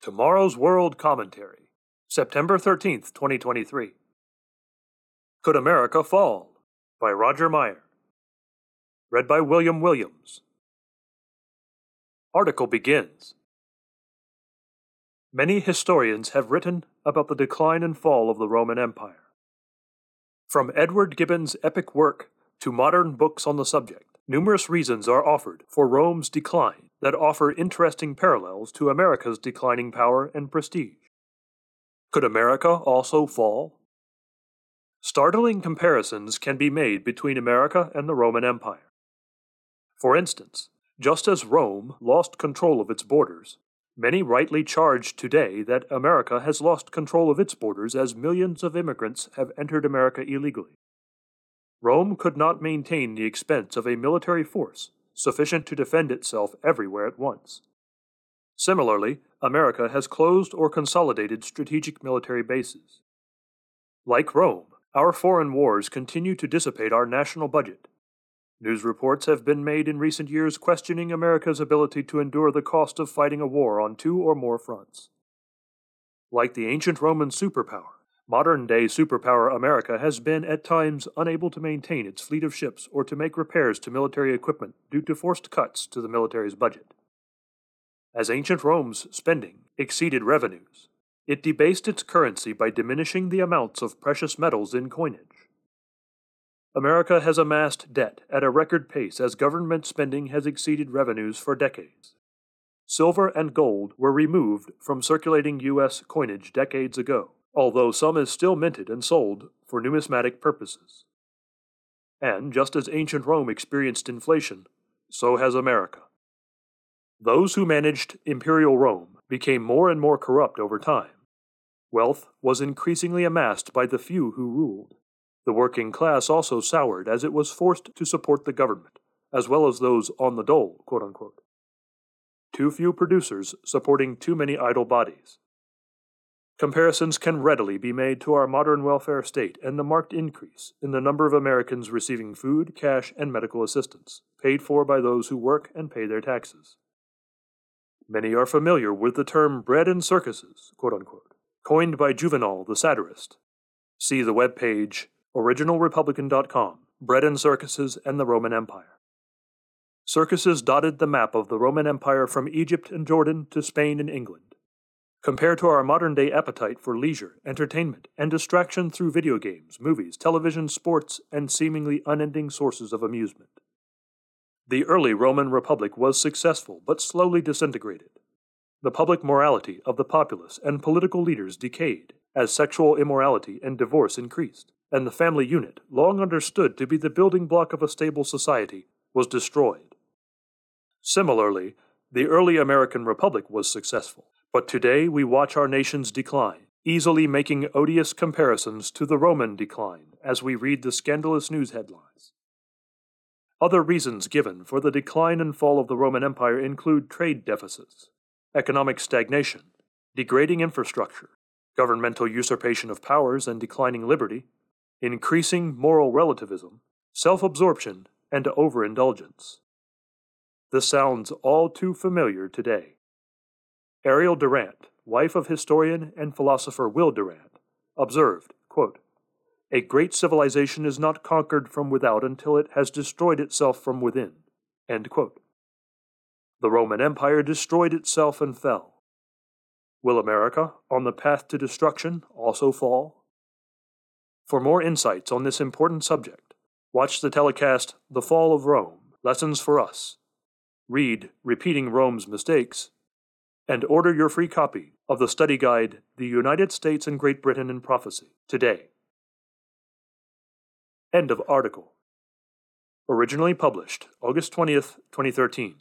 Tomorrow's World Commentary, September 13th, 2023. Could America Fall? by Roger Meyer. Read by William Williams. Article begins. Many historians have written about the decline and fall of the Roman Empire. From Edward Gibbon's epic work to modern books on the subject, numerous reasons are offered for Rome's decline that offer interesting parallels to America's declining power and prestige. Could America also fall? Startling comparisons can be made between America and the Roman Empire. For instance, just as Rome lost control of its borders, many rightly charge today that America has lost control of its borders as millions of immigrants have entered America illegally. Rome could not maintain the expense of a military force sufficient to defend itself everywhere at once. Similarly, America has closed or consolidated strategic military bases. Like Rome, our foreign wars continue to dissipate our national budget. News reports have been made in recent years questioning America's ability to endure the cost of fighting a war on two or more fronts. Like the ancient Roman superpower, Modern day superpower America has been at times unable to maintain its fleet of ships or to make repairs to military equipment due to forced cuts to the military's budget. As ancient Rome's spending exceeded revenues, it debased its currency by diminishing the amounts of precious metals in coinage. America has amassed debt at a record pace as government spending has exceeded revenues for decades. Silver and gold were removed from circulating U.S. coinage decades ago although some is still minted and sold for numismatic purposes. And just as ancient Rome experienced inflation, so has America. Those who managed imperial Rome became more and more corrupt over time. Wealth was increasingly amassed by the few who ruled. The working class also soured as it was forced to support the government, as well as those on the dole, Too few producers supporting too many idle bodies. Comparisons can readily be made to our modern welfare state and the marked increase in the number of Americans receiving food, cash, and medical assistance, paid for by those who work and pay their taxes. Many are familiar with the term bread and circuses, unquote, coined by Juvenal the satirist. See the web page originalrepublican.com, Bread and Circuses and the Roman Empire. Circuses dotted the map of the Roman Empire from Egypt and Jordan to Spain and England Compared to our modern day appetite for leisure, entertainment, and distraction through video games, movies, television, sports, and seemingly unending sources of amusement. The early Roman Republic was successful but slowly disintegrated. The public morality of the populace and political leaders decayed as sexual immorality and divorce increased, and the family unit, long understood to be the building block of a stable society, was destroyed. Similarly, the early American Republic was successful, but today we watch our nation's decline, easily making odious comparisons to the Roman decline as we read the scandalous news headlines. Other reasons given for the decline and fall of the Roman Empire include trade deficits, economic stagnation, degrading infrastructure, governmental usurpation of powers and declining liberty, increasing moral relativism, self absorption, and overindulgence. This sounds all too familiar today. Ariel Durant, wife of historian and philosopher Will Durant, observed, quote, A great civilization is not conquered from without until it has destroyed itself from within. The Roman Empire destroyed itself and fell. Will America, on the path to destruction, also fall? For more insights on this important subject, watch the telecast The Fall of Rome Lessons for Us. Read Repeating Rome's Mistakes and order your free copy of the study guide The United States and Great Britain in Prophecy today. End of article. Originally published August 20th, 2013.